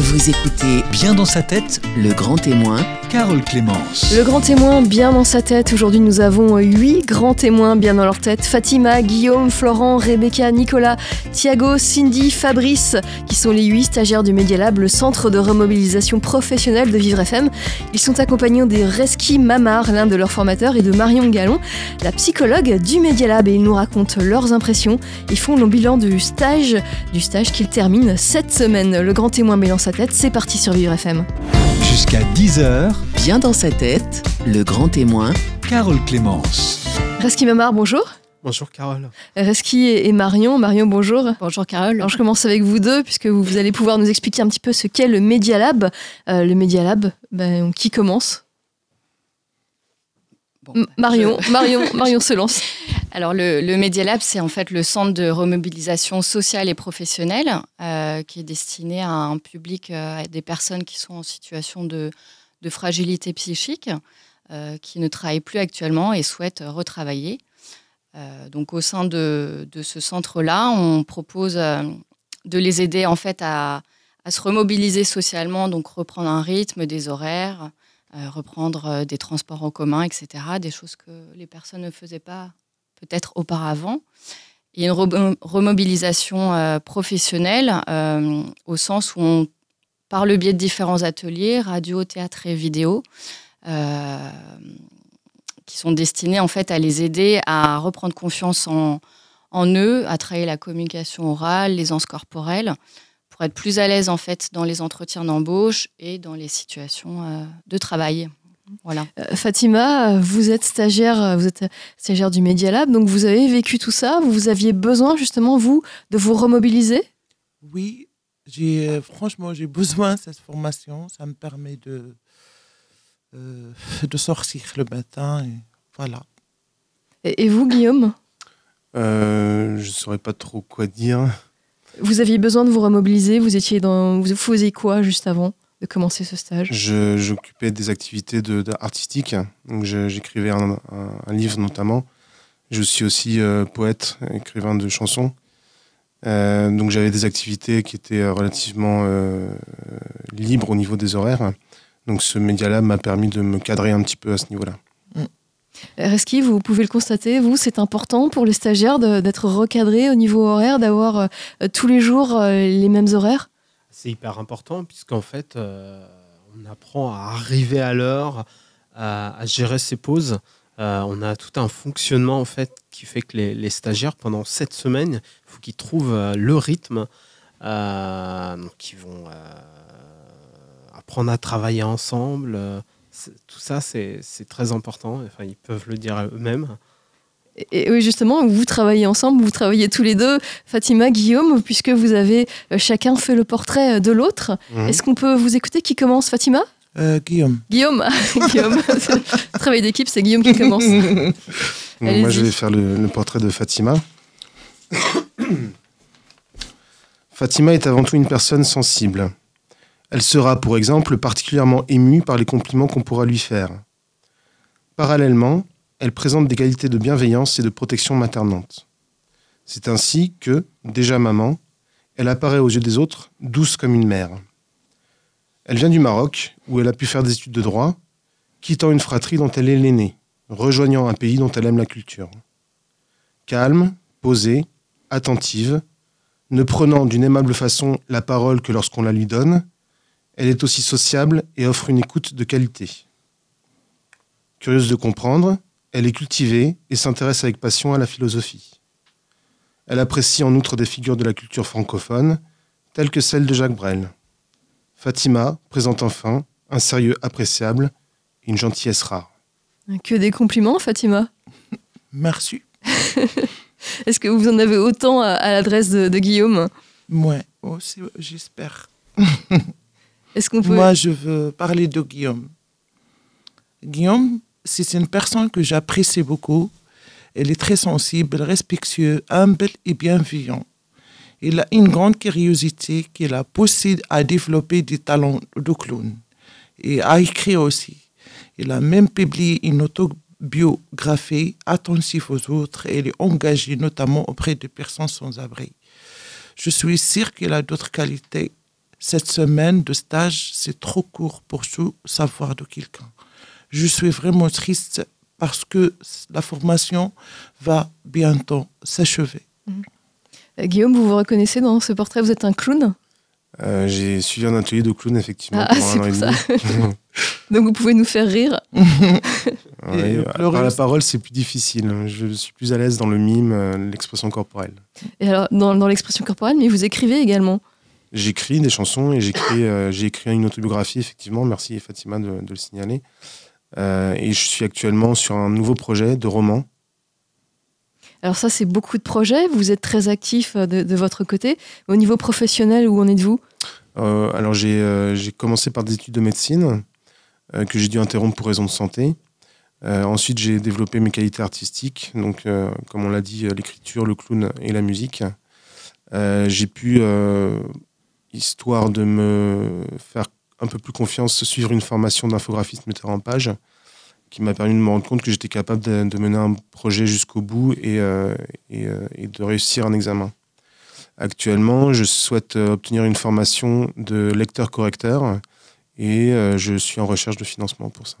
Vous écoutez Bien dans sa tête, Le Grand Témoin, Carole Clémence. Le grand témoin bien dans sa tête. Aujourd'hui, nous avons huit grands témoins bien dans leur tête. Fatima, Guillaume, Florent, Rebecca, Nicolas, Thiago, Cindy, Fabrice, qui sont les huit stagiaires du Media Lab, le centre de remobilisation professionnelle de Vivre FM. Ils sont accompagnés de Reski Mamar, l'un de leurs formateurs, et de Marion Gallon, la psychologue du Media Lab, et ils nous racontent leurs impressions. Ils font le bilan du stage, du stage qu'ils terminent cette semaine. Le grand témoin bien dans sa tête, c'est parti sur Vivre FM. Jusqu'à 10h, Bien dans sa tête, Le Grand Témoin, Carole Clémence. Reski Mamar, bonjour. Bonjour Carole. Reski et et Marion. Marion, bonjour. Bonjour Carole. Alors je commence avec vous deux, puisque vous, vous allez pouvoir nous expliquer un petit peu ce qu'est le Media Lab. Euh, le Media Lab, ben, qui commence Bon, Marion, Marion, Marion se lance. Alors le, le Media Lab, c'est en fait le centre de remobilisation sociale et professionnelle euh, qui est destiné à un public, euh, à des personnes qui sont en situation de, de fragilité psychique, euh, qui ne travaillent plus actuellement et souhaitent retravailler. Donc au sein de, de ce centre-là, on propose de les aider en fait à, à se remobiliser socialement, donc reprendre un rythme, des horaires, reprendre euh, des transports en commun, etc. Des choses que les personnes ne faisaient pas peut-être auparavant. Et une re- remobilisation euh, professionnelle euh, au sens où on, par le biais de différents ateliers, radio, théâtre et vidéo, euh, qui sont destinés en fait à les aider à reprendre confiance en, en eux, à travailler la communication orale, l'aisance corporelle, pour être plus à l'aise en fait dans les entretiens d'embauche et dans les situations euh, de travail. Voilà. Euh, Fatima, vous êtes stagiaire, vous êtes stagiaire du Media Lab, donc vous avez vécu tout ça. Vous aviez besoin justement vous de vous remobiliser? Oui, j'ai euh, franchement j'ai besoin de cette formation. Ça me permet de euh, de sortir le matin et voilà. Et, et vous, Guillaume, Euh, je ne saurais pas trop quoi dire. Vous aviez besoin de vous remobiliser. Vous étiez dans, vous faisiez quoi juste avant de commencer ce stage? J'occupais des activités artistiques. J'écrivais un, livre notamment. Je suis aussi euh, poète, écrivain de chansons. Euh, donc j'avais des activités qui étaient relativement euh, libres au niveau des horaires. Donc ce média-là m'a permis de me cadrer un petit peu à ce niveau-là. Reski, vous pouvez le constater, vous, c'est important pour les stagiaires d'être recadrés au niveau horaire, d'avoir euh, tous les jours euh, les mêmes horaires? C'est hyper important puisqu'en fait, euh, on apprend à arriver à l'heure, à, gérer ses pauses. On a tout un fonctionnement en fait qui fait que les, les stagiaires pendant cette semaine, il faut qu'ils trouvent le rythme, euh, donc ils vont apprendre à travailler ensemble. Tout ça, c'est très important. Enfin, ils peuvent le dire eux-mêmes. Et, oui, justement, vous travaillez ensemble, vous travaillez tous les deux, Fatima, Guillaume, puisque vous avez euh, chacun fait le portrait euh, de l'autre. Mhm. Est-ce qu'on peut vous écouter Qui commence, Fatima? Euh, Guillaume. Guillaume, Guillaume. Travail d'équipe, c'est Guillaume qui commence. Moi, je vais faire le, le portrait de Fatima. Fatima est avant tout une personne sensible. Elle sera, pour exemple, particulièrement émue par les compliments qu'on pourra lui faire. Parallèlement, elle présente des qualités de bienveillance et de protection maternante. C'est ainsi que, déjà maman, elle apparaît aux yeux des autres douce comme une mère. Elle vient du Maroc, où elle a pu faire des études de droit, quittant une fratrie dont elle est l'aînée rejoignant un pays dont elle aime la culture. Calme, posée, attentive, ne prenant d'une aimable façon la parole que lorsqu'on la lui donne, elle est aussi sociable et offre une écoute de qualité. Curieuse de comprendre, elle est cultivée et s'intéresse avec passion à la philosophie. Elle apprécie en outre des figures de la culture francophone, telles que celle de Jacques Brel. Fatima présente enfin un sérieux appréciable et une gentillesse rare. Que des compliments, Fatima. Merci. Est-ce que vous en avez autant à, à l'adresse de, de Guillaume? Moi aussi, j'espère. Moi, je veux parler de Guillaume. Guillaume, c'est une personne que j'apprécie beaucoup. Elle est très sensible, respectueux, humble et bienveillant. Il a une grande curiosité qui l'a poussé à développer des talents de clown et à écrire aussi. Il a même publié une autobiographie attentive aux autres et il est engagé notamment auprès des personnes sans abri. Je suis sûr qu'il a d'autres qualités Cette semaine de stage, c'est trop court pour tout savoir de quelqu'un. Je suis vraiment triste parce que la formation va bientôt s'achever. Euh, Guillaume, vous vous reconnaissez dans ce portrait? Vous êtes un clown? Euh, j'ai suivi un atelier de clown, effectivement, Ah, c'est pour ça. Donc vous pouvez nous faire rire. Ouais, Et par pleurer la parole, c'est plus difficile. Je suis plus à l'aise dans le mime, euh, l'expression corporelle. Et alors, dans, dans l'expression corporelle, mais vous écrivez également. J'écris des chansons et j'écris, euh, j'ai écrit une autobiographie, effectivement. Merci Fatima de, de le signaler. Euh, et je suis actuellement sur un nouveau projet de roman. Alors ça, c'est beaucoup de projets. Vous êtes très actif euh, de, de votre côté. Au niveau professionnel, où en êtes-vous? Euh, alors j'ai commencé par des études de médecine que j'ai dû interrompre pour raison de santé. Ensuite, j'ai développé mes qualités artistiques, donc comme on l'a dit, l'écriture, le clown et la musique. Euh, j'ai pu, euh, histoire de me faire un peu plus confiance, suivre une formation d'infographiste metteur en page, qui m'a permis de me rendre compte que j'étais capable de, mener un projet jusqu'au bout et, euh, euh, et de réussir un examen. Actuellement, je souhaite euh, obtenir une formation de lecteur-correcteur et je suis en recherche de financement pour ça.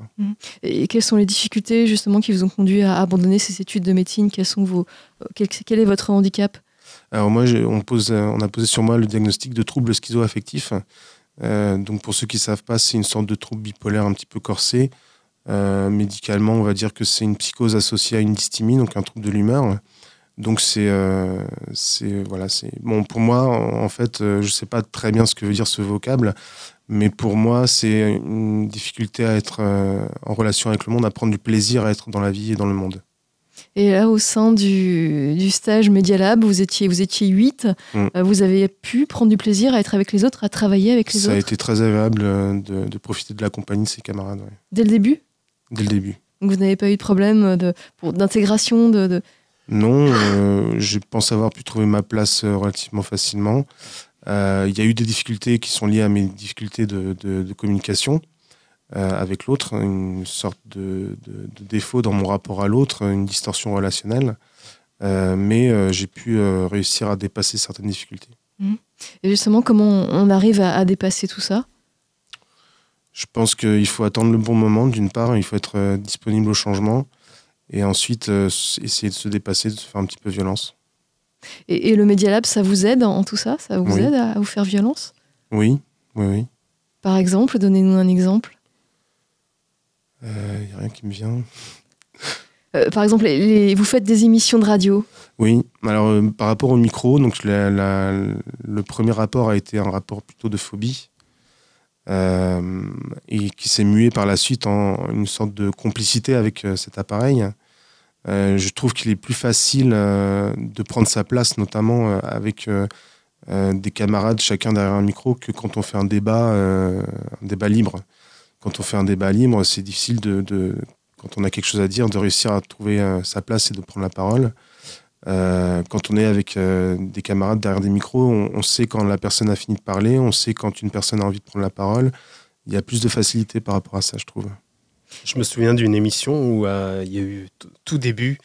Et quelles sont les difficultés justement qui vous ont conduit à abandonner ces études de médecine? Quels sont vos, quel est votre handicap? Alors moi, euh, on a posé sur moi le diagnostic de trouble schizoaffectif. Euh, donc pour ceux qui ne savent pas, c'est une sorte de trouble bipolaire un petit peu corsé. Euh, médicalement, on va dire que c'est une psychose associée à une dysthymie, donc un trouble de l'humeur. Donc c'est, euh, c'est voilà, c'est bon pour moi. En, fait, je sais pas très bien ce que veut dire ce vocable, mais pour moi, c'est une difficulté à être en relation avec le monde, à prendre du plaisir à être dans la vie et dans le monde. Et là, au sein du, du stage Media Lab, vous étiez, vous étiez 8. Mm. Euh, vous avez pu prendre du plaisir à être avec les autres, à travailler avec les Ça a autres été très agréable euh, de, de profiter de la compagnie de ses camarades ouais, dès le début? Dès le début. Donc vous n'avez pas eu de problème d'intégration de, de- Non, euh, je pense avoir pu trouver ma place relativement facilement. Euh, Il y a eu des difficultés qui sont liées à mes difficultés de, de- communication avec l'autre, une sorte de, de- de défaut dans mon rapport à l'autre, une distorsion relationnelle. Euh, mais euh, j'ai pu euh, réussir à dépasser certaines difficultés. Et justement, comment on arrive à, à dépasser tout ça? Je pense qu'il faut attendre le bon moment. D'une part, il faut être euh, disponible au changement. Et ensuite, euh, essayer de se dépasser, de se faire un petit peu violence. et, et le Media Lab, ça vous aide en tout ça? Ça vous Oui. aide à, à vous faire violence? Oui, oui, oui. Par exemple, donnez-nous un exemple. Il n'y a rien qui me vient. Euh, par exemple, les- les- vous faites des émissions de radio? Oui, alors euh, par rapport au micro, donc la- la- le premier rapport a été un rapport plutôt de phobie euh, et qui s'est mué par la suite en une sorte de complicité avec euh, cet appareil. Euh, je trouve qu'il est plus facile euh, de prendre sa place, notamment euh, avec euh, euh, des camarades chacun derrière un micro, que quand on fait un débat, euh, un débat libre. Quand on fait un débat libre, c'est difficile de, quand on a quelque chose à dire, de réussir à trouver euh, sa place et de prendre la parole. Euh, quand on est avec euh, des camarades derrière des micros, on, sait quand la personne a fini de parler, on sait quand une personne a envie de prendre la parole. Il y a plus de facilité par rapport à ça, je trouve. Je me souviens d'une émission où il y a eu tout début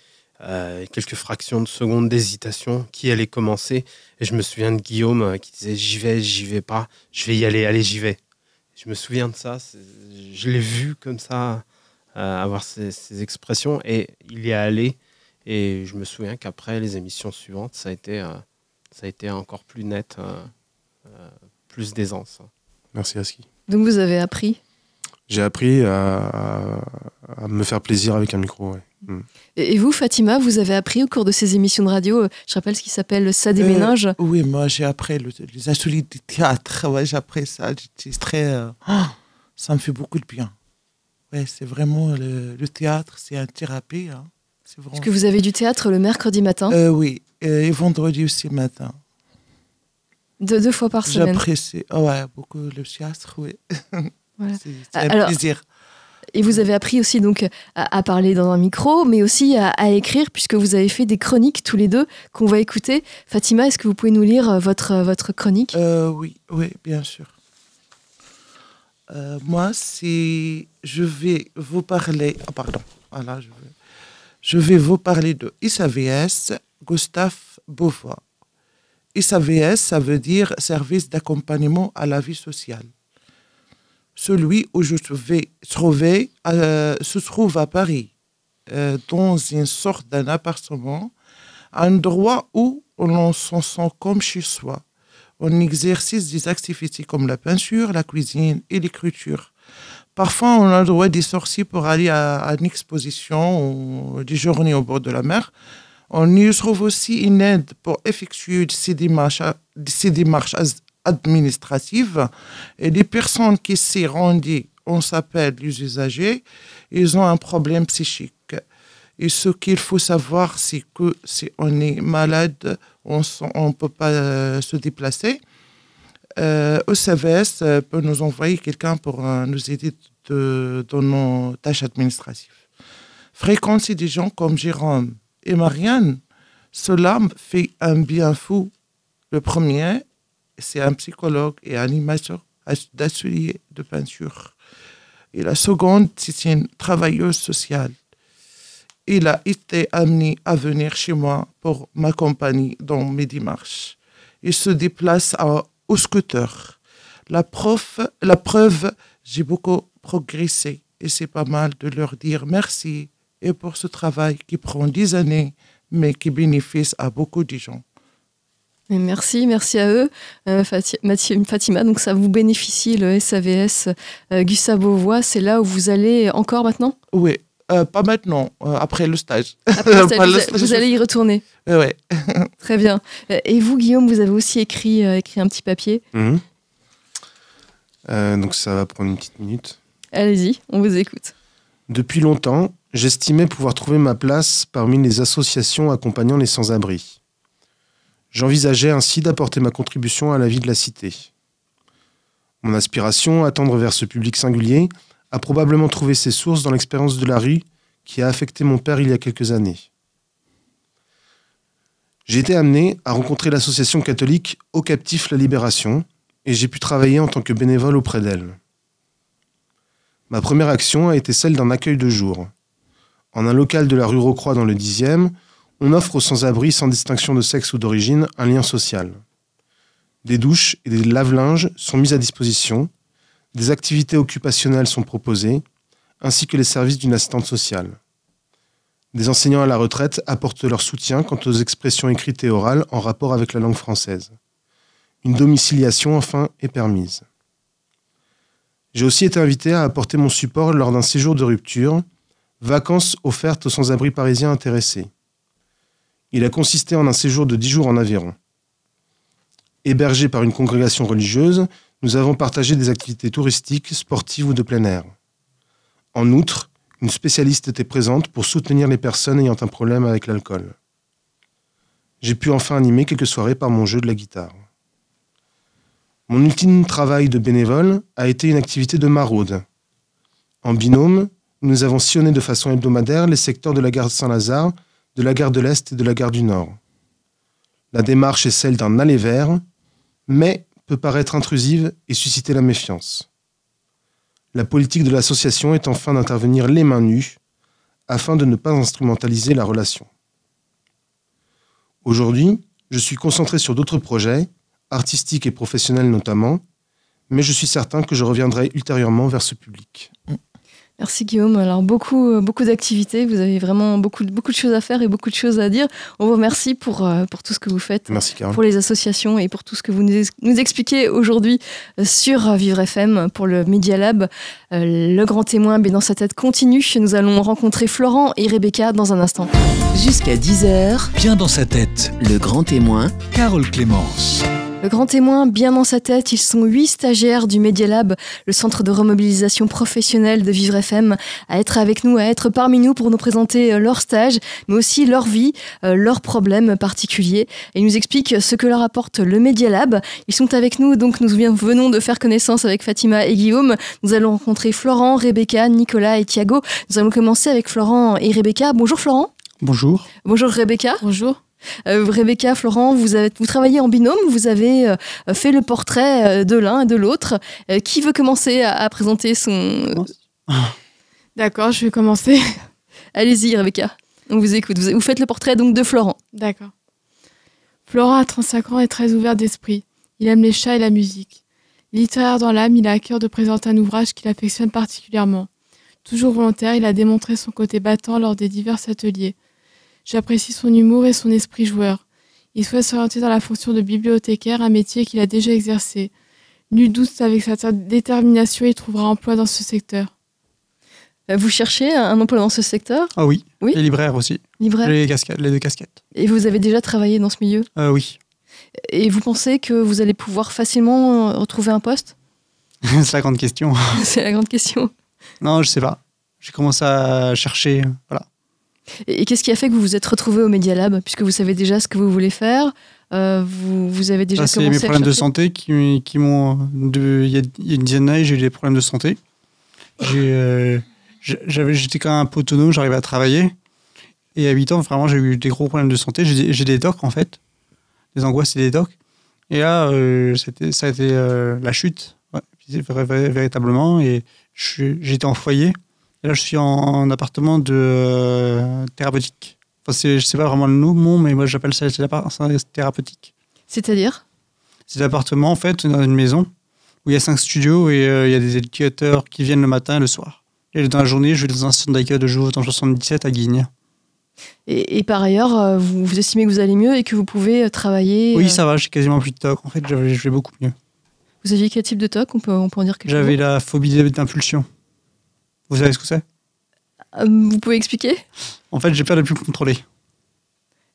quelques fractions de secondes d'hésitation qui allait commencer? Et je me souviens de Guillaume qui disait j'y vais, j'y vais pas, je vais y aller, allez, j'y vais. Je me souviens de ça, je l'ai vu comme ça, euh, avoir ces, ces expressions, et il y est allé. Et je me souviens qu'après les émissions suivantes, ça a été, euh, ça a été encore plus net, euh, euh, plus d'aisance. Merci Aski. Donc vous avez appris. J'ai appris à, à- à me faire plaisir avec un micro. ouais. Mm. Et et vous, Fatima, vous avez appris au cours de ces émissions de radio, euh, je rappelle ce qui s'appelle ça Euh, déménage. Oui, moi j'ai appris le- les ateliers de théâtre. Ouais, j'ai appris ça. J'étais très. euh, ah, ça me fait beaucoup de bien. Ouais, c'est vraiment le, le théâtre, c'est une thérapie. hein. Vraiment. Est-ce que vous avez du théâtre le mercredi matin, Euh, oui, euh, et vendredi aussi matin. deux, deux fois par semaine? J'apprécie. Ah ouais, beaucoup le théâtre, oui. Voilà. c'est c'est un Alors- plaisir. Et vous avez appris aussi donc à, à parler dans un micro, mais aussi à, à écrire, puisque vous avez fait des chroniques tous les deux qu'on va écouter. Fatima, est-ce que vous pouvez nous lire euh, votre, euh, votre chronique? Euh, oui, oui, bien sûr. Euh, moi, si je vais vous parler, ah, pardon, voilà, je vais, je vais vous parler de ISAVS, Gustave Beauvoir. SAVS, ça veut dire service d'accompagnement à la vie sociale. Celui où je vais trouver, euh, se trouve à Paris, euh, dans une sorte d'un appartement, un endroit où on s'en sent comme chez soi. On exerce des activités comme la peinture, la cuisine et l'écriture. Parfois, on a le droit des sorties pour aller à, une exposition ou des journées au bord de la mer. On y trouve aussi une aide pour effectuer ces démarches administratives. Et les personnes qui s'y rendent, on s'appelle les usagers, ils ont un problème psychique. Et ce qu'il faut savoir, c'est que si on est malade, on ne peut pas euh, se déplacer. Euh, OCVS euh, peut nous envoyer quelqu'un pour euh, nous aider de- dans nos tâches administratives. Fréquenter des gens comme Jérôme et Marianne, cela fait un bien fou. Le premier, c'est un psychologue et animateur d'atelier de peinture. Et la seconde, c'est une travailleuse sociale. Il a été amené à venir chez moi pour m'accompagner dans mes démarches. Il se déplace à- au scooter. La, prof, la preuve, j'ai beaucoup progressé et c'est pas mal de leur dire merci et pour ce travail qui prend des années mais qui bénéficie à beaucoup de gens. Et merci, merci à eux. Euh, Fatima, donc ça vous bénéficie, le SAVS euh, Gustave Beauvois, c'est là où vous allez encore maintenant? Oui, euh, pas maintenant, euh, après le stage. Après le stage, le vous, stage. vous allez y retourner. Ouais, ouais. Très bien. Euh, Et vous, Guillaume, vous avez aussi écrit, euh, écrit un petit papier? Mhm. Euh, donc ça va prendre une petite minute. Allez-y, on vous écoute. Depuis longtemps, j'estimais pouvoir trouver ma place parmi les associations accompagnant les sans-abri. J'envisageais ainsi d'apporter ma contribution à la vie de la cité. Mon aspiration à tendre vers ce public singulier a probablement trouvé ses sources dans l'expérience de la rue qui a affecté mon père il y a quelques années. J'ai été amené à rencontrer l'association catholique Au Captif la Libération et j'ai pu travailler en tant que bénévole auprès d'elle. Ma première action a été celle d'un accueil de jour. En un local de la rue Rocroi dans le 10e, on offre aux sans-abri sans distinction de sexe ou d'origine un lien social. Des douches et des lave-linges sont mis à disposition, des activités occupationnelles sont proposées, ainsi que les services d'une assistante sociale. Des enseignants à la retraite apportent leur soutien quant aux expressions écrites et orales en rapport avec la langue française. Une domiciliation, enfin, est permise. J'ai aussi été invité à apporter mon support lors d'un séjour de rupture, vacances offertes aux sans-abri parisiens intéressés. Il a consisté en un séjour de 10 jours en Aveyron. Hébergés par une congrégation religieuse, nous avons partagé des activités touristiques, sportives ou de plein air. En outre, une spécialiste était présente pour soutenir les personnes ayant un problème avec l'alcool. J'ai pu enfin animer quelques soirées par mon jeu de la guitare. Mon ultime travail de bénévole a été une activité de maraude. En binôme, nous avons sillonné de façon hebdomadaire les secteurs de la gare Saint-Lazare, de la gare de l'Est et de la gare du Nord. La démarche est celle d'un aller vers, mais peut paraître intrusive et susciter la méfiance. La politique de l'association est enfin d'intervenir les mains nues afin de ne pas instrumentaliser la relation. Aujourd'hui, je suis concentré sur d'autres projets, artistiques et professionnels notamment, mais je suis certain que je reviendrai ultérieurement vers ce public. Merci Guillaume. Alors beaucoup, euh, beaucoup d'activités. Vous avez vraiment beaucoup, de- beaucoup de choses à faire et beaucoup de choses à dire. On vous remercie pour, euh, pour tout ce que vous faites. Merci Carole. pour les associations et pour tout ce que vous nous, ex- nous expliquez aujourd'hui euh, sur Vivre FM pour le Media Lab. Le grand témoin, bien dans sa tête, continue. Nous allons rencontrer Florent et Rebecca dans un instant. Jusqu'à 10h, Bien dans sa tête, le grand témoin Carole Clémence. Le grand témoin, bien dans sa tête, ils sont huit stagiaires du Media Lab, le centre de remobilisation professionnelle de Vivre FM, à être avec nous, à être parmi nous pour nous présenter euh, leur stage, mais aussi leur vie, euh, leurs problèmes particuliers. Et ils nous expliquent ce que leur apporte le Media Lab. Ils sont avec nous, donc nous venons de faire connaissance avec Fatima et Guillaume. Nous allons rencontrer Florent, Rebecca, Nicolas et Thiago. Nous allons commencer avec Florent et Rebecca. Bonjour Florent. Bonjour. Bonjour Rebecca. Bonjour. Euh, Rebecca, Florent, vous, avez, vous travaillez en binôme, vous avez euh, fait le portrait euh, de l'un et de l'autre. Qui veut commencer à, à présenter son... D'accord, je vais commencer. Allez-y Rebecca, on vous écoute. Vous, faites le portrait donc de Florent. D'accord. Florent a 35 ans et très ouvert d'esprit. Il aime les chats et la musique. Littéraire dans l'âme, il a à cœur de présenter un ouvrage qu'il affectionne particulièrement. Toujours volontaire, il a démontré son côté battant lors des divers ateliers. J'apprécie son humour et son esprit joueur. Il souhaite s'orienter dans la fonction de bibliothécaire, un métier qu'il a déjà exercé. Nul doute avec sa détermination, il trouvera emploi dans ce secteur. Euh, Vous cherchez un emploi dans ce secteur? Ah oui. Oui. Et libraire aussi. Libraire Les, casquettes, les deux casquettes. Et vous avez déjà travaillé dans ce milieu? Euh, oui. Et vous pensez que vous allez pouvoir facilement euh, retrouver un poste? C'est la grande question. C'est la grande question. Non, je sais pas. J'ai commencé à chercher. Voilà. Et qu'est-ce qui a fait que vous vous êtes retrouvé au Media Lab Puisque vous savez déjà ce que vous voulez faire, euh, vous, vous avez déjà c'est commencé mes à problèmes de santé qui, qui m'ont. Il y, a, une dizaine d'années, j'ai eu des problèmes de santé. Euh, j'étais quand même un peu autonome, j'arrivais à travailler. Et à 8 ans, vraiment, j'ai eu des gros problèmes de santé. J'ai, des- docs, en fait. Des angoisses et des docs. Et là, euh, ça a été la chute, ouais, véritablement. Et j'étais en foyer. Et là, je suis en, en appartement de euh, thérapeutique. Enfin, je sais pas vraiment le nom, mais moi, j'appelle ça c'est thérapeutique. C'est-à-dire? C'est l'appartement, en fait, dans une maison où il y a cinq studios et euh, il y a des éducateurs qui viennent le matin et le soir. Et dans la journée, je vais dans un centre d'accueil de jour dans le 77 à Guigne. et, et par ailleurs, euh, vous, vous estimez que vous allez mieux et que vous pouvez travailler Oui, ça va, j'ai quasiment plus de toc. En fait, je vais beaucoup mieux. Vous aviez quel type de TOC? On peut, on peut en dire quelque J'avais la phobie d'impulsion. Vous savez ce que c'est? Euh, Vous pouvez expliquer? En fait, j'ai peur de plus contrôler.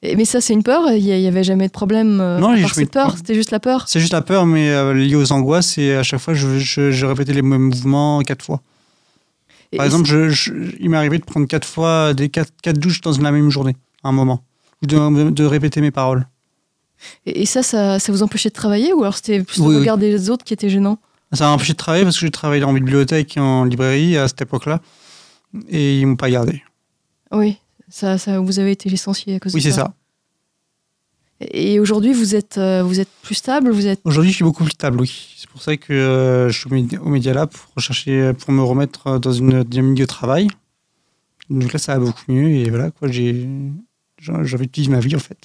Et- Mais ça, c'est une peur Il n'y avait jamais de problème euh, Non, j'ai jamais peur. C'était juste la peur C'est juste la peur, mais euh, liée aux angoisses. Et à chaque fois, je, je, je répétais les mêmes mouvements quatre fois. Et- Par et exemple, je, il m'est arrivé de prendre quatre fois des quatre, quatre douches dans la même journée, à un moment. Ou de, de répéter mes paroles. Et, ça, ça, ça vous empêchait de travailler ou alors c'était plus Oui, le oui. regard des autres qui était gênant? Ça m'a empêché de travailler parce que je travaillais en bibliothèque et en librairie à cette époque-là. Et ils m'ont pas gardé. Oui, ça, ça, vous avez été licencié à cause Oui, de c'est ça. ça. Et aujourd'hui, vous êtes, euh, vous êtes plus stable vous êtes... Aujourd'hui, je suis beaucoup plus stable, oui. C'est pour ça que euh, je suis au Media Lab pour rechercher, pour me remettre euh, dans une dynamique de travail. Donc là, ça va beaucoup mieux et voilà, quoi, j'ai, j'ai envie de vivre ma vie en fait.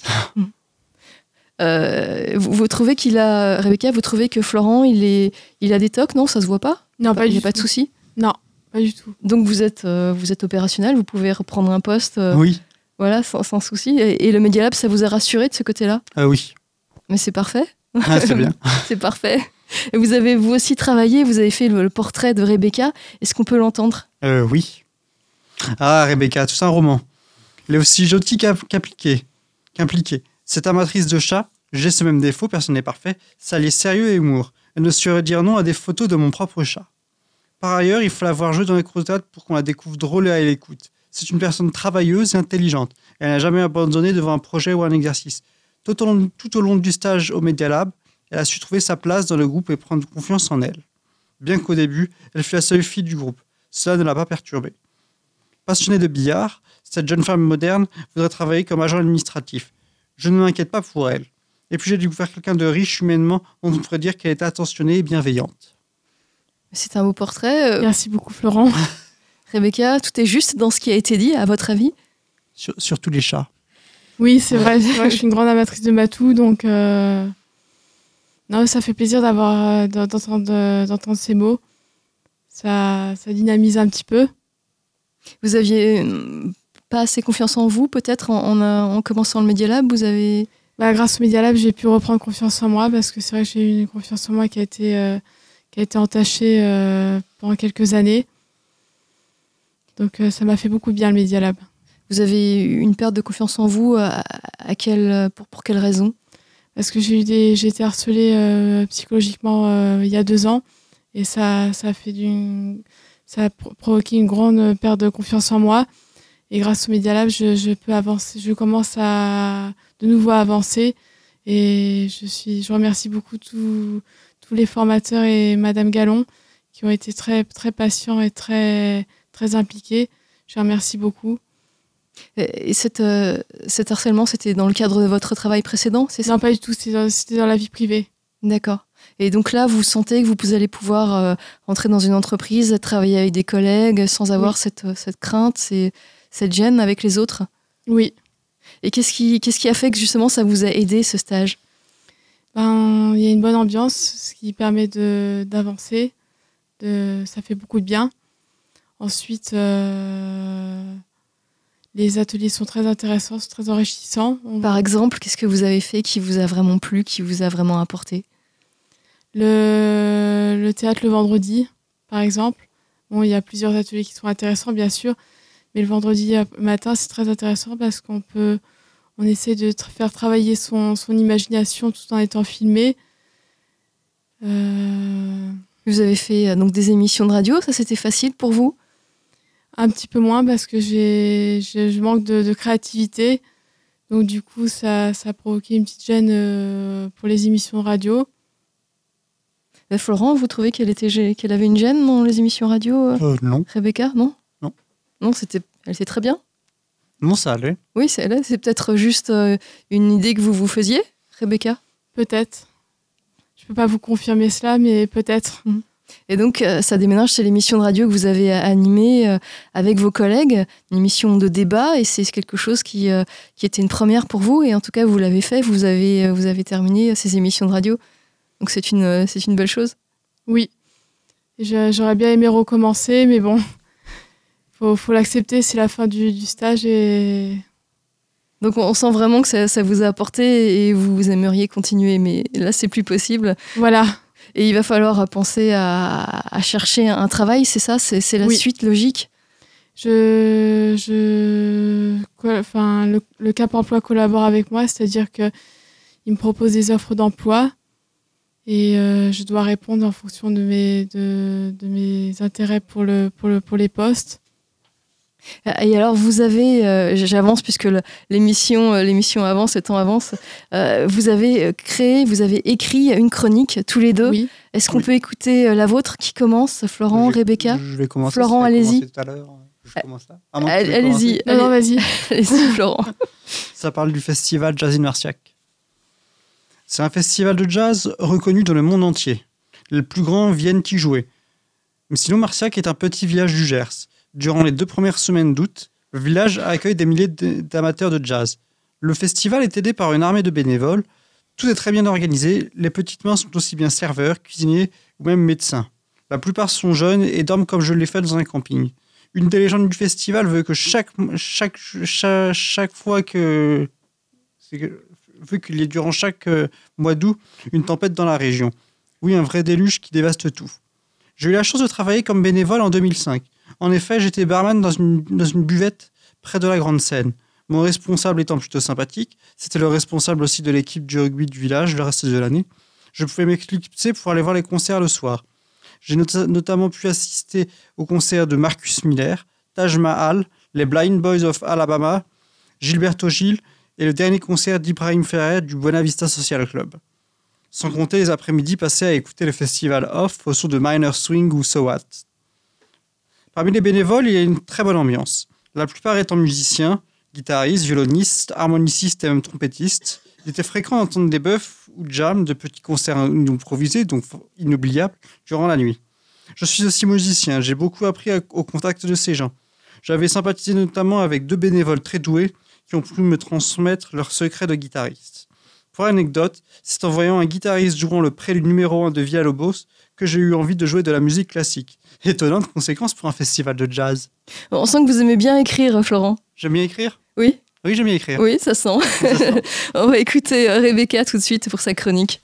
Euh, vous, vous trouvez qu'il a... Rebecca, vous trouvez que Florent, il, est, il a des tocs Non, ça se voit pas? Non, pas Il n'y du a pas de souci? Non, pas du tout. Donc vous êtes, euh, vous êtes opérationnel, vous pouvez reprendre un poste euh, Oui, voilà, sans, sans souci. Et, et le Media Lab, ça vous a rassuré de ce côté-là? Ah oui, Mais c'est parfait, ah, c'est bien. c'est parfait. Et vous avez vous aussi travaillé, vous avez fait le, le portrait de Rebecca. Est-ce qu'on peut l'entendre? Euh, oui. Ah, Rebecca, tout ça un roman. Elle est aussi gentille qu'ap- qu'appliquée. Cette amatrice de chat, j'ai ce même défaut, personne n'est parfait, ça sérieux et humour. Elle ne saurait dire non à des photos de mon propre chat. Par ailleurs, il faut la voir dans les théâtre pour qu'on la découvre drôle et à l'écoute. C'est une personne travailleuse et intelligente. Elle n'a jamais abandonné devant un projet ou un exercice. Tout au long, tout au long du stage au Media Lab, elle a su trouver sa place dans le groupe et prendre confiance en elle. Bien qu'au début, elle fut la seule fille du groupe. Cela ne l'a pas perturbée. Passionnée de billard, cette jeune femme moderne voudrait travailler comme agent administratif. Je ne m'inquiète pas pour elle. Et puis j'ai découvert quelqu'un de riche humainement dont on pourrait dire qu'elle était attentionnée et bienveillante. C'est un beau portrait. Euh, Merci beaucoup, Florent. Rebecca, tout est juste dans ce qui a été dit, à votre avis? Sur- surtout les chats. Oui, c'est vrai, vrai que je suis une grande amatrice de matou, donc euh, non, ça fait plaisir d'avoir euh, d'entendre ces mots. Ça, ça dynamise un petit peu. Vous aviez pas assez confiance en vous, peut-être, en, en, euh, en commençant le Media Lab Vous avez. Bah, grâce au Media Lab, j'ai pu reprendre confiance en moi parce que c'est vrai que j'ai eu une confiance en moi qui a été, euh, qui a été entachée euh, pendant quelques années. Donc euh, ça m'a fait beaucoup de bien le Media Lab. Vous avez eu une perte de confiance en vous à, à quelle, pour, pour quelle raison? Parce que j'ai eu des, j'ai été harcelée psychologiquement il y a deux ans et ça, ça a fait d'une, ça a pro- provoqué une grande perte de confiance en moi. Et grâce au Media Lab, je, je peux avancer, je commence à de nouveau à avancer et je suis, je remercie beaucoup tous tous les formateurs et Madame Gallon qui ont été très très patients et très très impliqués. Je les remercie beaucoup. Et cette, euh, cet harcèlement, c'était dans le cadre de votre travail précédent, c'est ça? Non, pas du tout. C'était dans, la vie privée. D'accord. Et donc là, vous sentez que vous allez pouvoir euh, rentrer dans une entreprise, travailler avec des collègues sans avoir Oui. cette, cette crainte, c'est- cette gêne avec les autres Oui. Et qu'est-ce qui, qu'est-ce qui a fait que justement ça vous a aidé ce stage? Ben, il y a une bonne ambiance, ce qui permet de d'avancer. De, ça fait beaucoup de bien. Ensuite, euh, les ateliers sont très intéressants, sont très enrichissants. On- Par exemple, qu'est-ce que vous avez fait qui vous a vraiment plu, qui vous a vraiment apporté? Le, le théâtre le vendredi, par exemple. Bon, il y a plusieurs ateliers qui sont intéressants, bien sûr, mais le vendredi euh, matin, c'est très intéressant parce qu'on peut, on essaie de tra- faire travailler son, son imagination tout en étant filmé. Euh, Vous avez fait euh, donc des émissions de radio, ça c'était facile pour vous? Un petit peu moins parce que j'ai, je, manque de, de créativité. Donc, du coup, ça, ça a provoqué une petite gêne euh, pour les émissions de radio. Florent, vous trouvez qu'elle était, gê- qu'elle avait une gêne dans les émissions radio Euh, non. Rebecca, non? Non. C'était, elle était très bien. Non, ça allait. Oui, c'est, là, c'est peut-être juste euh, une idée que vous vous faisiez, Rebecca? Peut-être. Je peux pas vous confirmer cela, mais peut-être. Et donc, euh, ça déménage, c'est l'émission de radio que vous avez animée euh, avec vos collègues, une émission de débat, et c'est quelque chose qui, euh, qui était une première pour vous, et en tout cas, vous l'avez fait, vous avez, vous avez terminé ces émissions de radio. Donc, c'est une, euh, c'est une belle chose. Oui. J'aurais bien aimé recommencer, mais bon, faut, faut l'accepter, c'est la fin du, du stage et Donc, on, sent vraiment que ça, ça vous a apporté et vous aimeriez continuer, mais là, c'est plus possible. voilà. Et il va falloir penser à, à chercher un travail, c'est ça? C'est c'est la Oui. suite logique? Je, je, quoi- enfin, le, le Cap Emploi collabore avec moi, c'est-à-dire que il me propose des offres d'emploi et euh, je dois répondre en fonction de mes, de, de mes intérêts pour, le, pour, le, pour les postes. Et alors, vous avez, euh, j'avance puisque l'émission, euh, l'émission avance, le temps avance. euh, vous avez euh, créé, vous avez écrit une chronique tous les deux. Oui. Est-ce qu'on Oui. peut écouter euh, la vôtre qui commence, Florent, Je- Rebecca? Je vais commencer. Florent, allez-y. commencé tout à l'heure. Je commence là. Ah Allez-y, allez- vas-y. allez-y, Florent. Ça parle du festival Jazz in Marciac. C'est un festival de jazz reconnu dans le monde entier. Les plus grands viennent y jouer. Mais sinon, Marciac est un petit village du Gers. Durant les deux premières semaines d'août, le village accueille des milliers d'amateurs de jazz. Le festival est aidé par une armée de bénévoles. Tout est très bien organisé. Les petites mains sont aussi bien serveurs, cuisiniers ou même médecins. La plupart sont jeunes et dorment comme je l'ai fait dans un camping. Une des légendes du festival veut que chaque, fois que- veut qu'il y ait durant chaque euh, mois d'août une tempête dans la région. Oui, un vrai déluge qui dévaste tout. J'ai eu la chance de travailler comme bénévole en 2005. En effet, j'étais barman dans une, buvette près de la grande scène. Mon responsable étant plutôt sympathique, c'était le responsable aussi de l'équipe du rugby du village le reste de l'année. Je pouvais m'éclipser pour aller voir les concerts le soir. J'ai nota- notamment pu assister au concert de Marcus Miller, Taj Mahal, les Blind Boys of Alabama, Gilberto Gil et le dernier concert d'Ibrahim Ferrer du Buena Vista Social Club. Sans compter les après-midi passés à écouter le festival Off au son de Minor Swing ou So What. Parmi les bénévoles, il y a une très bonne ambiance. La plupart étant musiciens, guitaristes, violonistes, harmonicistes et même trompettistes. Il était fréquent d'entendre des buffs ou jams de petits concerts improvisés, donc inoubliables, durant la nuit. Je suis aussi musicien, j'ai beaucoup appris au contact de ces gens. J'avais sympathisé notamment avec deux bénévoles très doués qui ont pu me transmettre leurs secrets de guitariste. Pour anecdote, c'est en voyant un guitariste jouant le prélude numéro 1 de Villalobos que j'ai eu envie de jouer de la musique classique. Étonnante conséquence pour un festival de jazz. On sent que vous aimez bien écrire, Florent. J'aime bien écrire? Oui, Oui, j'aime bien écrire. oui, ça sent. Ça sent. On va écouter euh, Rebecca tout de suite pour sa chronique.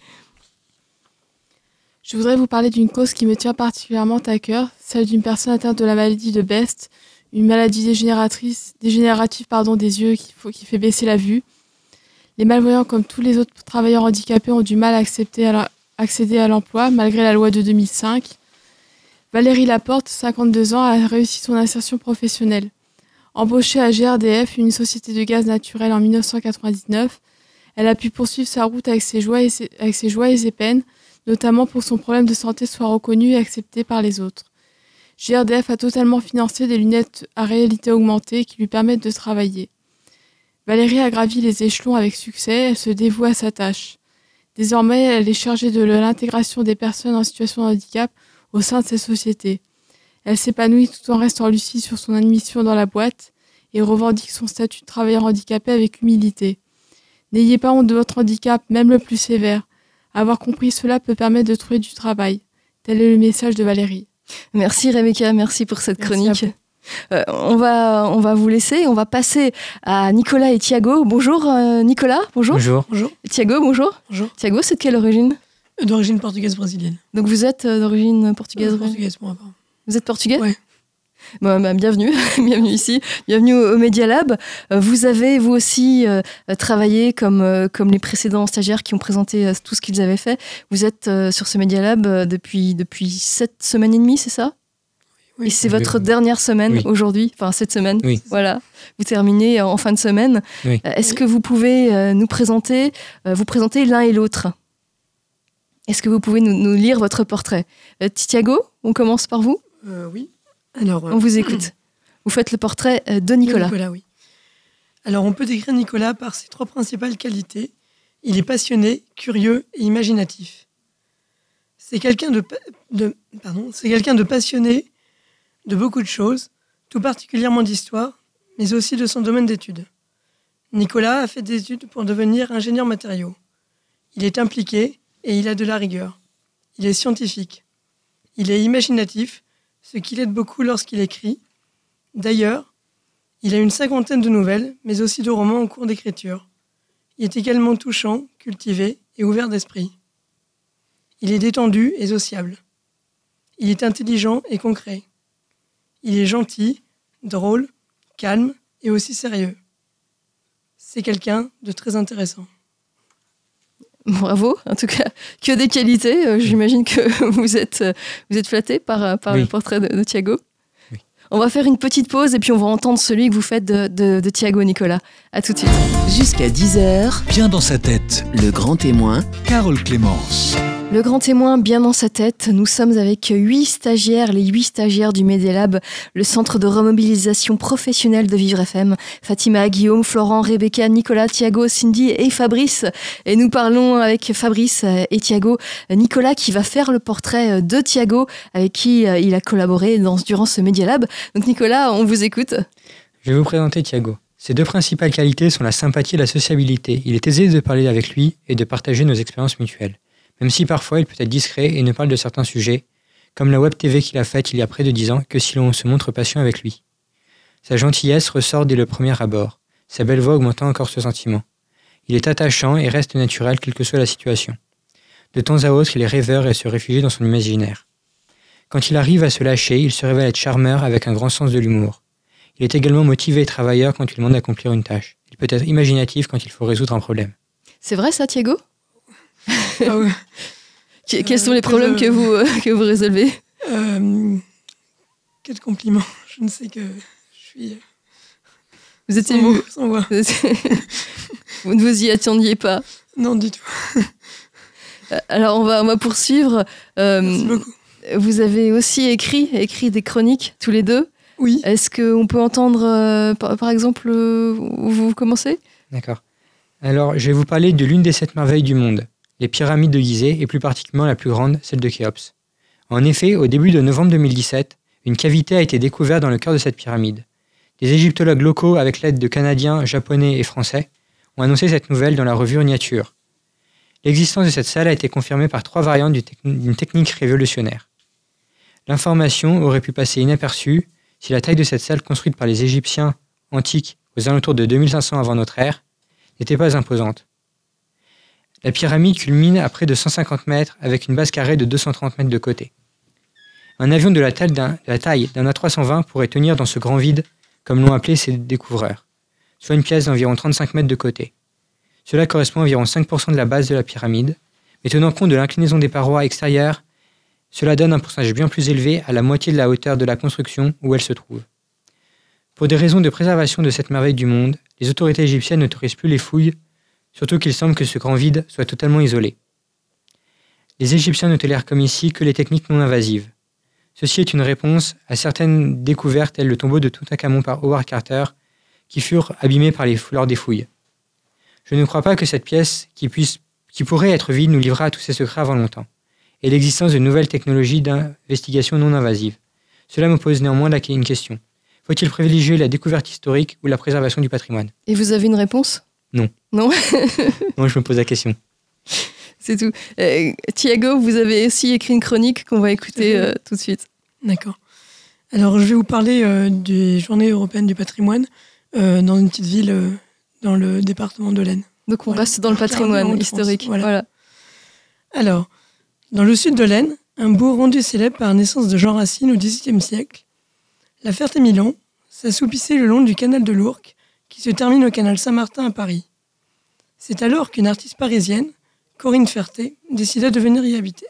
Je voudrais vous parler d'une cause qui me tient particulièrement à cœur, celle d'une personne atteinte de la maladie de Best, une maladie dégénératrice, dégénérative pardon, des yeux qui, faut- qui fait baisser la vue. Les malvoyants, comme tous les autres travailleurs handicapés, ont du mal à accepter à leur- accéder à l'emploi, malgré la loi de 2005. Valérie Laporte, 52 ans, a réussi son insertion professionnelle. Embauchée à GRDF, une société de gaz naturel en 1999, elle a pu poursuivre sa route avec ses joies et ses- peines, notamment pour que son problème de santé soit reconnu et accepté par les autres. GRDF a totalement financé des lunettes à réalité augmentée qui lui permettent de travailler. Valérie a gravi les échelons avec succès, elle se dévoue à sa tâche. Désormais, elle est chargée de l'intégration des personnes en situation de handicap au sein de ces sociétés. Elle s'épanouit tout en restant lucide sur son admission dans la boîte et revendique son statut de travailleur handicapé avec humilité. N'ayez pas honte de votre handicap, même le plus sévère. Avoir compris cela peut permettre de trouver du travail. Tel est le message de Valérie. Merci Rebecca, merci pour cette Merci chronique. Euh, on, va, on va vous laisser, on va passer à Nicolas et Thiago. Bonjour euh, Nicolas, bonjour. Bonjour. Bonjour. Thiago, bonjour. Bonjour. Thiago, c'est de quelle origine? D'origine portugaise brésilienne. Donc vous êtes euh, d'origine portugaise Euh, portugaise. Vous êtes portugais? Ouais. Bon, bah, bienvenue, bienvenue ici, bienvenue au, au Media Lab. Euh, vous avez vous aussi euh, euh, travaillé comme, euh, comme les précédents stagiaires qui ont présenté euh, tout ce qu'ils avaient fait. Vous êtes euh, sur ce Media Lab euh, depuis, depuis sept semaines et demie, c'est ça? Oui. Et c'est votre dernière semaine Oui. aujourd'hui, enfin cette semaine. Oui. Voilà, vous terminez en fin de semaine. Oui. Euh, Est-ce que vous pouvez euh, nous présenter, euh, vous présenter l'un et l'autre? Est-ce que vous pouvez nous, nous lire votre portrait? Thiago, on commence par vous Euh, oui. Alors, euh, On vous écoute. Vous faites le portrait de Nicolas. Nicolas, oui. Alors, on peut décrire Nicolas par ses trois principales qualités. Il est passionné, curieux et imaginatif. C'est quelqu'un de, pa- de, pardon, c'est quelqu'un de passionné de beaucoup de choses, tout particulièrement d'histoire, mais aussi de son domaine d'études. Nicolas a fait des études pour devenir ingénieur matériaux. Il est impliqué et il a de la rigueur. Il est scientifique. Il est imaginatif, ce qui l'aide beaucoup lorsqu'il écrit. D'ailleurs, il a une cinquantaine de nouvelles, mais aussi de romans en cours d'écriture. Il est également touchant, cultivé et ouvert d'esprit. Il est détendu et sociable. Il est intelligent et concret. Il est gentil, drôle, calme et aussi sérieux. C'est quelqu'un de très intéressant. Bravo, en tout cas, que des qualités. Euh, J'imagine que vous êtes, euh, vous êtes flatté par, euh, par Oui. le portrait de, de Thiago. Oui. On va faire une petite pause et puis on va entendre celui que vous faites de, de, de Thiago Nicolas. À tout de suite. Jusqu'à 10h, Bien dans sa tête, le grand témoin Carole Clémence. Le grand témoin bien dans sa tête, nous sommes avec huit stagiaires, les huit stagiaires du Media Lab, le centre de remobilisation professionnelle de Vivre FM. Fatima, Guillaume, Florent, Rebecca, Nicolas, Thiago, Cindy et Fabrice. Et nous parlons avec Fabrice et Thiago. Nicolas qui va faire le portrait de Thiago avec qui euh, il a collaboré durant ce Media Lab. Donc Nicolas, on vous écoute. Je vais vous présenter Thiago. Ses deux principales qualités sont la sympathie et la sociabilité. Il est aisé de parler avec lui et de partager nos expériences mutuelles. Même si parfois il peut être discret et ne parle de certains sujets, comme la web TV qu'il a faite il y a près de dix ans, que si l'on se montre patient avec lui. Sa gentillesse ressort dès le premier abord, sa belle voix augmentant encore ce sentiment. Il est attachant et reste naturel quelle que soit la situation. De temps à autre, il est rêveur et se réfugie dans son imaginaire. Quand il arrive à se lâcher, il se révèle être charmeur avec un grand sens de l'humour. Il est également motivé et travailleur quand il demande d'accomplir une tâche. Il peut être imaginatif quand il faut résoudre un problème. C'est vrai ça, Thiago? Ah ouais. Quels sont les que problèmes que vous, euh, que vous résolvez Euh, quel compliment? Je ne sais que je suis Vous êtes sans ému mots, sans voix. Vous ne vous y attendiez pas. Non, du tout. Alors on va, on va poursuivre. Euh, Merci beaucoup. vous avez aussi écrit, écrit des chroniques tous les deux. Oui. Est-ce qu'on peut entendre, euh, par, par exemple, euh, où vous commencez? D'accord. Alors, je vais vous parler de l'une des sept merveilles du monde, les pyramides de Gizeh, et plus particulièrement la plus grande, celle de Khéops. En effet, au début de novembre 2017, une cavité a été découverte dans le cœur de cette pyramide. Des égyptologues locaux, avec l'aide de Canadiens, Japonais et Français, ont annoncé cette nouvelle dans la revue Nature. L'existence de cette salle a été confirmée par trois variantes d'une technique révolutionnaire. L'information aurait pu passer inaperçue si la taille de cette salle construite par les Égyptiens antiques aux alentours de 2500 avant notre ère n'était pas imposante. La pyramide culmine à près de 150 mètres avec une base carrée de 230 mètres de côté. Un avion de la taille d'un, de la taille d'un A320 pourrait tenir dans ce grand vide, comme l'ont appelé ses découvreurs, soit une pièce d'environ 35 mètres de côté. Cela correspond à environ 5% de la base de la pyramide, mais tenant compte de l'inclinaison des parois extérieures, cela donne un pourcentage bien plus élevé à la moitié de la hauteur de la construction où elle se trouve. Pour des raisons de préservation de cette merveille du monde, les autorités égyptiennes n'autorisent plus les fouilles, surtout qu'il semble que ce grand vide soit totalement isolé. Les Égyptiens ne tolèrent comme ici que les techniques non invasives. Ceci est une réponse à certaines découvertes telles le tombeau de Toutankhamon par Howard Carter, qui furent abîmés par les des fouilles. Je ne crois pas que cette pièce, qui, qui pourrait être vide, nous livrera à tous ses secrets avant longtemps, et l'existence de nouvelles technologies d'investigation non invasives. Cela me pose néanmoins une question. Faut-il privilégier la découverte historique ou la préservation du patrimoine? Et vous avez une réponse? Non. Non Non, je me pose la question. C'est tout. Euh, Thiago, vous avez aussi écrit une chronique qu'on va écouter euh, tout de suite. D'accord. Alors, je vais vous parler euh, des Journées européennes du patrimoine euh, dans une petite ville euh, dans le département de l'Aisne. Donc on Voilà. reste dans le patrimoine historique. voilà. Voilà. Alors, dans le sud de l'Aisne, un bourg rendu célèbre par la naissance de Jean Racine au XVIIIe siècle, la Ferté-Milon s'assoupissait le long du canal de l'Ourcq qui se termine au canal Saint-Martin à Paris. C'est alors qu'une artiste parisienne, Corinne Ferté, décida de venir y habiter.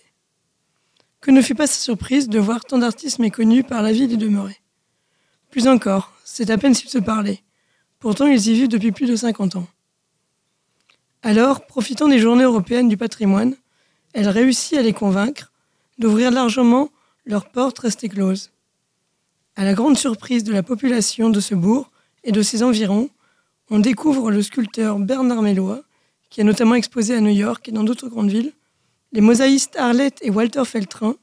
Que ne fut pas sa surprise de voir tant d'artistes méconnus par la ville y demeurer. Plus encore, c'est à peine s'ils se parlaient. Pourtant, ils y vivent depuis plus de 50 ans. Alors, profitant des journées européennes du patrimoine, elle réussit à les convaincre d'ouvrir largement leurs portes restées closes. À la grande surprise de la population de ce bourg et de ses environs, on découvre le sculpteur Bernard Mellois, qui a notamment exposé à New York et dans d'autres grandes villes, les mosaïstes Arlette et Walter Feltrin,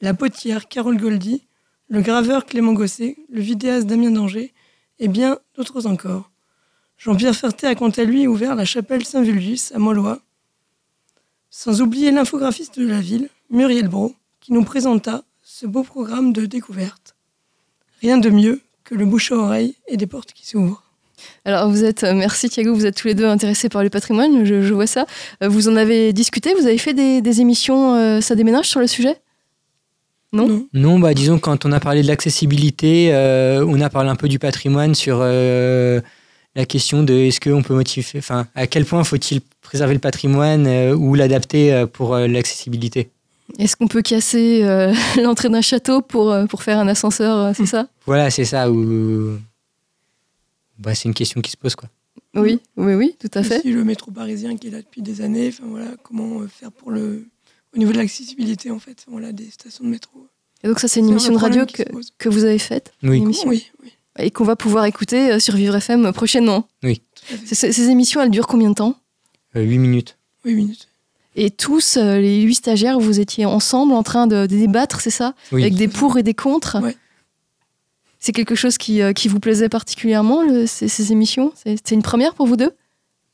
la potière Carole Goldie, le graveur Clément Gosset, le vidéaste Damien Danger et bien d'autres encore. Jean-Pierre Ferté a quant à lui ouvert la chapelle Saint-Vulgus à Molloy, sans oublier l'infographiste de la ville, Muriel Bro, qui nous présenta ce beau programme de découverte. Rien de mieux que le bouche à oreille et des portes qui s'ouvrent. Alors vous êtes, euh, merci Thiago, vous êtes tous les deux intéressés par le patrimoine, je, je vois ça. Euh, Vous en avez discuté, vous avez fait des, des émissions, euh, ça déménage sur le sujet? Non, Non, bah disons quand on a parlé de l'accessibilité, euh, on a parlé un peu du patrimoine sur euh, la question de est-ce qu'on peut motiver, enfin à quel point faut-il préserver le patrimoine euh, ou l'adapter euh, pour euh, l'accessibilité? Est-ce qu'on peut casser euh, l'entrée d'un château pour, euh, pour faire un ascenseur, euh, c'est ça? Voilà, c'est ça. Ou bah, c'est une question qui se pose quoi. Oui, oui, oui, tout à fait. Aussi le métro parisien qui est là depuis des années. Enfin voilà, comment faire pour le au niveau de l'accessibilité en fait, voilà, des stations de métro? Et donc ça c'est une émission de radio que, que vous avez faite Oui. une émission? Oui, oui. Et qu'on va pouvoir écouter sur Vivre FM prochainement. Oui. Ces émissions, elles durent combien de temps? Euh, 8 minutes. Oui, minutes. Et tous, euh, les huit stagiaires, vous étiez ensemble en train de, de débattre, c'est ça Oui. Avec des pour et des contre Ouais. C'est quelque chose qui, euh, qui vous plaisait particulièrement, le- ces, ces émissions C'est une première pour vous deux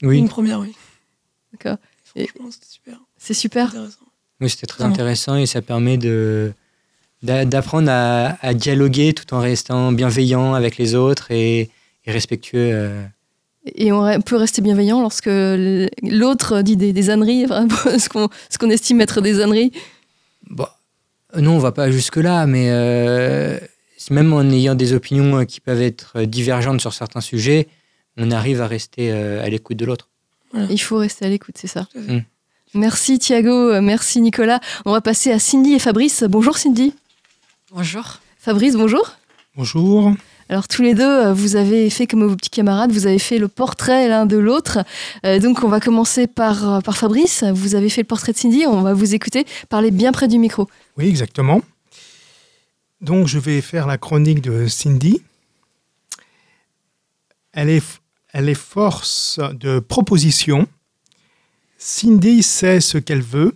Oui, Une première, oui. D'accord. Franchement, c'était super C'est super. intéressant. oui c'était très Vraiment. intéressant et ça permet de d'apprendre à, à dialoguer tout en restant bienveillant avec les autres et, et respectueux. euh. Et on peut rester bienveillant lorsque l'autre dit des, des âneries, enfin, ce qu'on estime être des âneries. Bon, euh, non, on va pas jusque-là, mais euh, même en ayant des opinions euh, qui peuvent être divergentes sur certains sujets, on arrive à rester euh, à l'écoute de l'autre. Il faut rester à l'écoute, c'est ça. Mm. Merci Thiago, merci Nicolas. On va passer à Cindy et Fabrice. Bonjour Cindy. Bonjour. Fabrice, bonjour. Bonjour. Alors tous les deux, euh, vous avez fait comme vos petits camarades, vous avez fait le portrait l'un de l'autre. Euh, donc on va commencer par, euh, par Fabrice. Vous avez fait le portrait de Cindy, on va vous écouter. Parlez bien près du micro. Oui, exactement. Donc, je vais faire la chronique de Cindy. Elle est, elle est force de proposition. Cindy sait ce qu'elle veut.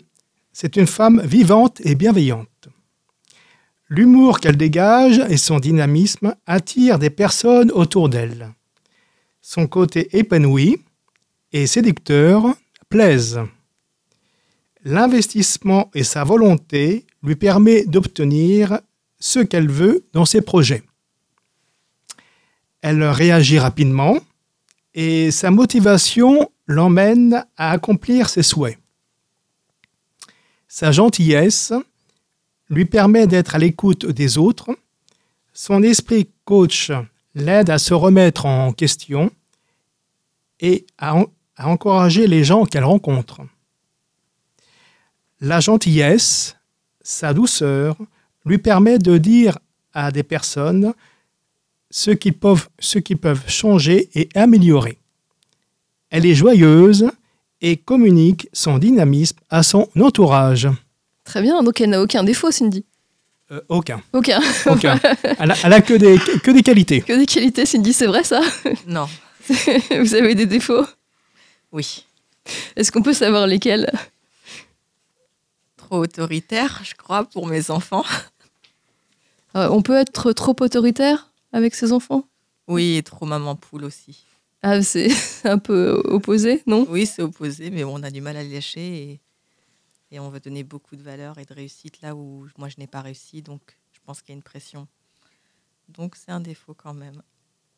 C'est une femme vivante et bienveillante. L'humour qu'elle dégage et son dynamisme attirent des personnes autour d'elle. Son côté épanoui et séducteur plaisent. L'investissement et sa volonté lui permet d'obtenir ce qu'elle veut dans ses projets. Elle réagit rapidement et sa motivation l'emmène à accomplir ses souhaits. Sa gentillesse lui permet d'être à l'écoute des autres. Son esprit coach l'aide à se remettre en question et à, en- à encourager les gens qu'elle rencontre. La gentillesse, sa douceur, lui permet de dire à des personnes ce ce qu'ils peuvent changer et améliorer. Elle est joyeuse et communique son dynamisme à son entourage. Très bien, donc elle n'a aucun défaut Cindy. Euh, aucun. Aucun. aucun. Elle a, elle a que, des, que des qualités. que des qualités Cindy, c'est vrai ça? Non. Vous avez des défauts? Oui. Est-ce qu'on peut savoir lesquels? Trop autoritaire, je crois, pour mes enfants. Euh, On peut être trop autoritaire avec ses enfants? Oui, et trop maman poule aussi. Ah, c'est un peu opposé, non? Oui, c'est opposé, mais bon, on a du mal à le lâcher et, et on veut donner beaucoup de valeur et de réussite là où moi je n'ai pas réussi, donc je pense qu'il y a une pression. Donc c'est un défaut quand même.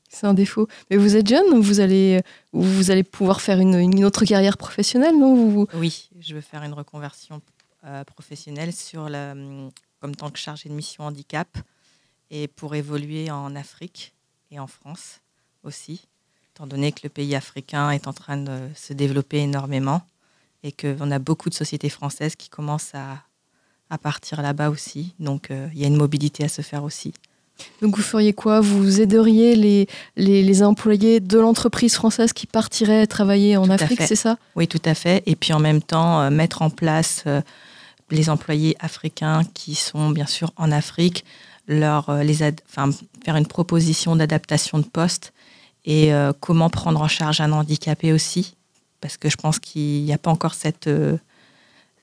C'est un défaut. Mais vous êtes jeune, vous allez, vous allez pouvoir faire une, une autre carrière professionnelle, non? Vous, Oui, je veux faire une reconversion euh, professionnelle sur la, hum, comme tant que chargée de mission handicap et pour évoluer en Afrique et en France aussi, étant donné que le pays africain est en train de se développer énormément et qu'on a beaucoup de sociétés françaises qui commencent à, à partir là-bas aussi. Donc euh, il y a une mobilité à se faire aussi. Donc vous feriez quoi? Vous aideriez les, les, les employés de l'entreprise française qui partiraient travailler en Tout Afrique, c'est ça? Oui, tout à fait. Et puis en même temps, euh, mettre en place euh, les employés africains qui sont bien sûr en Afrique, leur, euh, les faire une proposition d'adaptation de poste et comment prendre en charge un handicapé aussi. Parce que je pense qu'il n'y a pas encore cette, euh,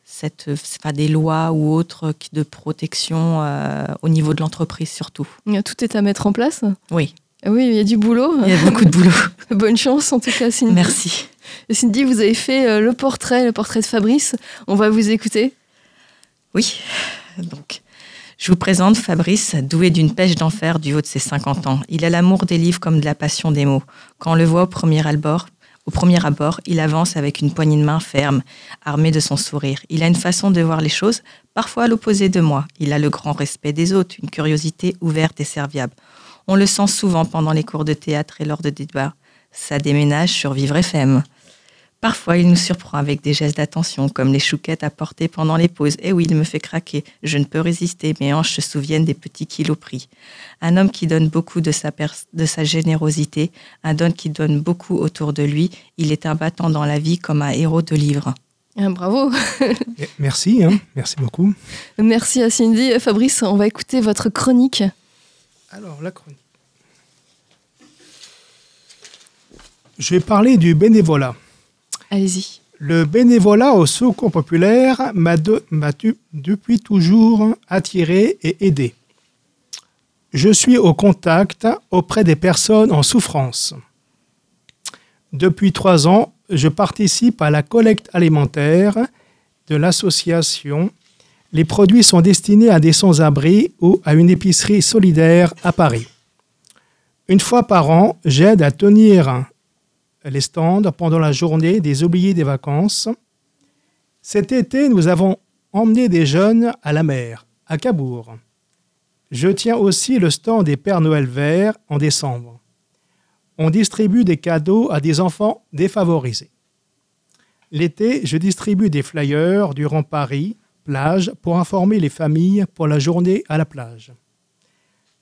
cette, euh, pas des lois ou autres de protection euh, au niveau de l'entreprise surtout. Tout est à mettre en place Oui. Oui, il y a du boulot. Il y a beaucoup de boulot. Bonne chance en tout cas, Cindy. Merci. Cindy, vous avez fait le portrait, le portrait de Fabrice. On va vous écouter. Oui, donc je vous présente Fabrice, doué d'une pêche d'enfer du haut de ses 50 ans. Il a l'amour des livres comme de la passion des mots. Quand on le voit au premier abord, au premier abord, il avance avec une poignée de main ferme, armée de son sourire. Il a une façon de voir les choses, parfois à l'opposé de moi. Il a le grand respect des autres, une curiosité ouverte et serviable. On le sent souvent pendant les cours de théâtre et lors de débats. Ça déménage sur Vivre FM. Parfois, il nous surprend avec des gestes d'attention, comme les chouquettes apportées pendant les pauses. Et oui, il me fait craquer. Je ne peux résister, mes hanches se souviennent des petits kilos pris. Un homme qui donne beaucoup de sa, pers- de sa générosité, un homme qui donne beaucoup autour de lui. Il est un battant dans la vie comme un héros de livre. Ah, bravo. Et Merci, hein, merci beaucoup. Merci à Cindy. Fabrice, on va écouter votre chronique. Alors, la chronique. Je vais parler du bénévolat. Le bénévolat au secours populaire m'a depuis toujours attiré et aidé. Je suis au contact auprès des personnes en souffrance. Depuis trois ans, je participe à la collecte alimentaire de l'association. Les produits sont destinés à des sans-abri ou à une épicerie solidaire à Paris. Une fois par an, j'aide à tenir les stands pendant la journée des oubliés des vacances. Cet été, nous avons emmené des jeunes à la mer, à Cabourg. Je tiens aussi le stand des Pères Noël verts en décembre. On distribue des cadeaux à des enfants défavorisés. L'été, je distribue des flyers durant Paris, plage, pour informer les familles pour la journée à la plage.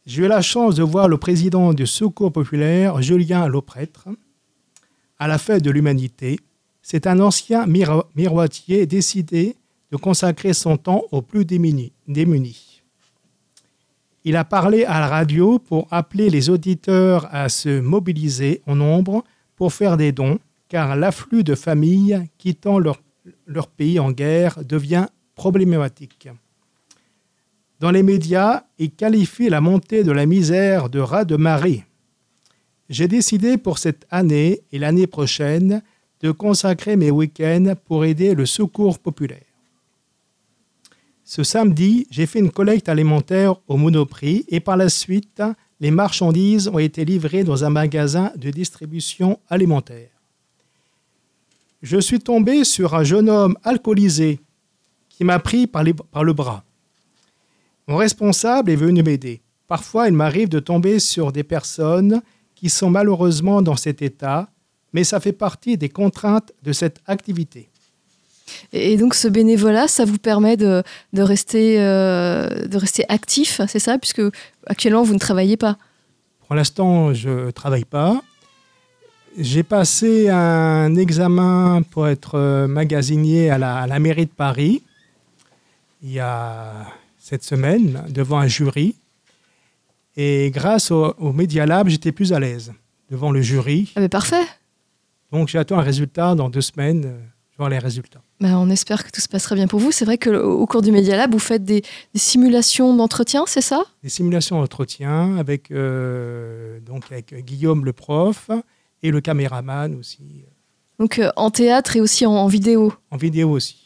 J'ai eu la chance de voir le président du Secours populaire, Julien Lauprêtre, à la fête de l'humanité. C'est un ancien miro- miroitier décidé de consacrer son temps aux plus démunis. Il a parlé à la radio pour appeler les auditeurs à se mobiliser en nombre pour faire des dons, car l'afflux de familles quittant leur, pays en guerre devient problématique. Dans les médias, il qualifie la montée de la misère de raz de marée. J'ai décidé pour cette année et l'année prochaine de consacrer mes week-ends pour aider le secours populaire. Ce samedi, j'ai fait une collecte alimentaire au Monoprix et par la suite, les marchandises ont été livrées dans un magasin de distribution alimentaire. Je suis tombé sur un jeune homme alcoolisé qui m'a pris par, le bras. Mon responsable est venu m'aider. Parfois, il m'arrive de tomber sur des personnes qui sont malheureusement dans cet état, mais ça fait partie des contraintes de cette activité. Et donc ce bénévolat, ça vous permet de, de rester, euh, de rester actif, c'est ça Puisque actuellement, vous ne travaillez pas? Pour l'instant, je ne travaille pas. J'ai passé un examen pour être euh, magasinier à la, à la mairie de Paris il y a cette semaine devant un jury. Et grâce au, au Media Lab, j'étais plus à l'aise devant le jury. Ah mais parfait Donc j'attends un résultat dans deux semaines. voir les résultats. Bah, on espère que tout se passera bien pour vous. C'est vrai qu'au cours du Media Lab, vous faites des, des simulations d'entretien, c'est ça? Des simulations d'entretien avec, euh, donc avec Guillaume le prof et le caméraman aussi, Donc euh, en théâtre et aussi en, en vidéo. en vidéo aussi.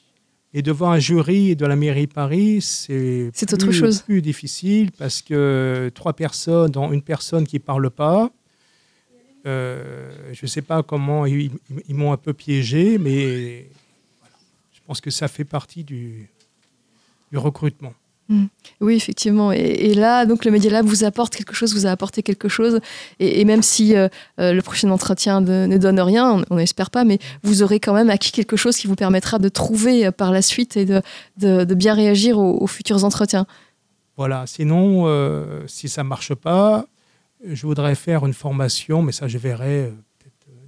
Et devant un jury de la mairie de Paris, c'est autre chose. plus difficile parce que trois personnes, dont une personne qui ne parle pas, euh, je ne sais pas comment ils, ils- ils m'ont un peu piégé, mais voilà. je pense que ça fait partie du, du recrutement. Oui, effectivement. Et, là, donc le Media Lab vous apporte quelque chose, vous a apporté quelque chose. Et, même si euh, euh, le prochain entretien ne donne rien, on- n'espère pas, mais vous aurez quand même acquis quelque chose qui vous permettra de trouver euh, par la suite et de, bien réagir aux, futurs entretiens. Voilà. Sinon, si ça ne marche pas, je voudrais faire une formation, mais ça, je verrai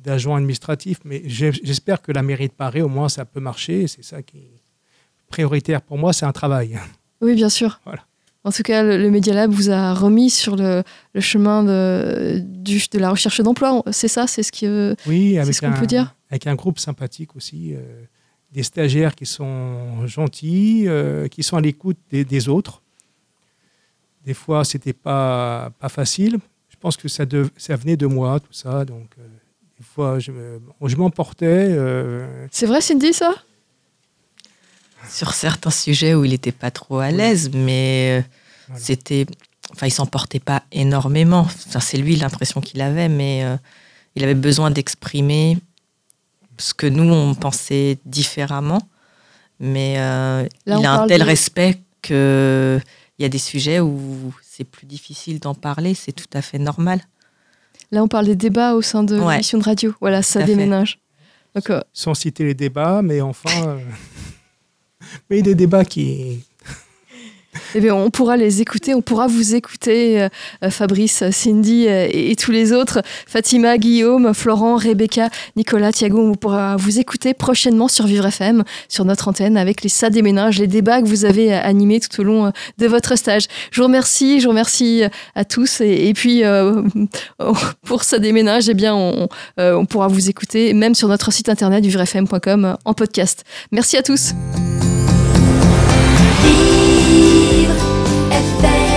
d'agent administratif. Mais j'espère que la mairie de Paris, au moins, ça peut marcher. C'est ça qui est prioritaire pour moi, c'est un travail. Oui, bien sûr. Voilà. En tout cas, le, le Media Lab vous a remis sur le, le chemin de, du- de la recherche d'emploi. C'est ça, c'est ce euh, Oui, ce qu'on un, peut dire avec un groupe sympathique aussi, euh, des stagiaires qui sont gentils, euh, qui sont à l'écoute des, des autres. Des fois, c'était pas pas facile. Je pense que ça, dev- ça venait de moi, tout ça. Donc, euh, des fois, je me- je m'emportais. C'est vrai, Cindy, ça? Sur certains sujets où il n'était pas trop à l'aise, mais euh, Voilà. c'était. Enfin, il s'en portait pas énormément. Enfin, c'est lui l'impression qu'il avait, mais euh, il avait besoin d'exprimer ce que nous, on pensait différemment. Mais euh, Là, il a un tel de- respect qu'il y a des sujets où c'est plus difficile d'en parler. C'est tout à fait normal. Là, on parle des débats au sein de Ouais. l'émission de radio. Voilà, ça déménage. Donc, euh, sans citer les débats, mais enfin. mais des débats qui. eh bien, on pourra les écouter, on pourra vous écouter, euh, euh, Fabrice, Cindy euh, et, tous les autres, Fatima, Guillaume, Florent, Rebecca, Nicolas, Thiago, on pourra vous écouter prochainement sur Vivre FM, sur notre antenne, avec les Ça déménage, les débats que vous avez animés tout au long de votre stage. Je vous remercie, je vous remercie à tous. Et, puis, euh, pour Ça déménage, eh bien, on, on pourra vous écouter même sur notre site internet vivrefm.com en podcast. Merci à tous. Vivre FM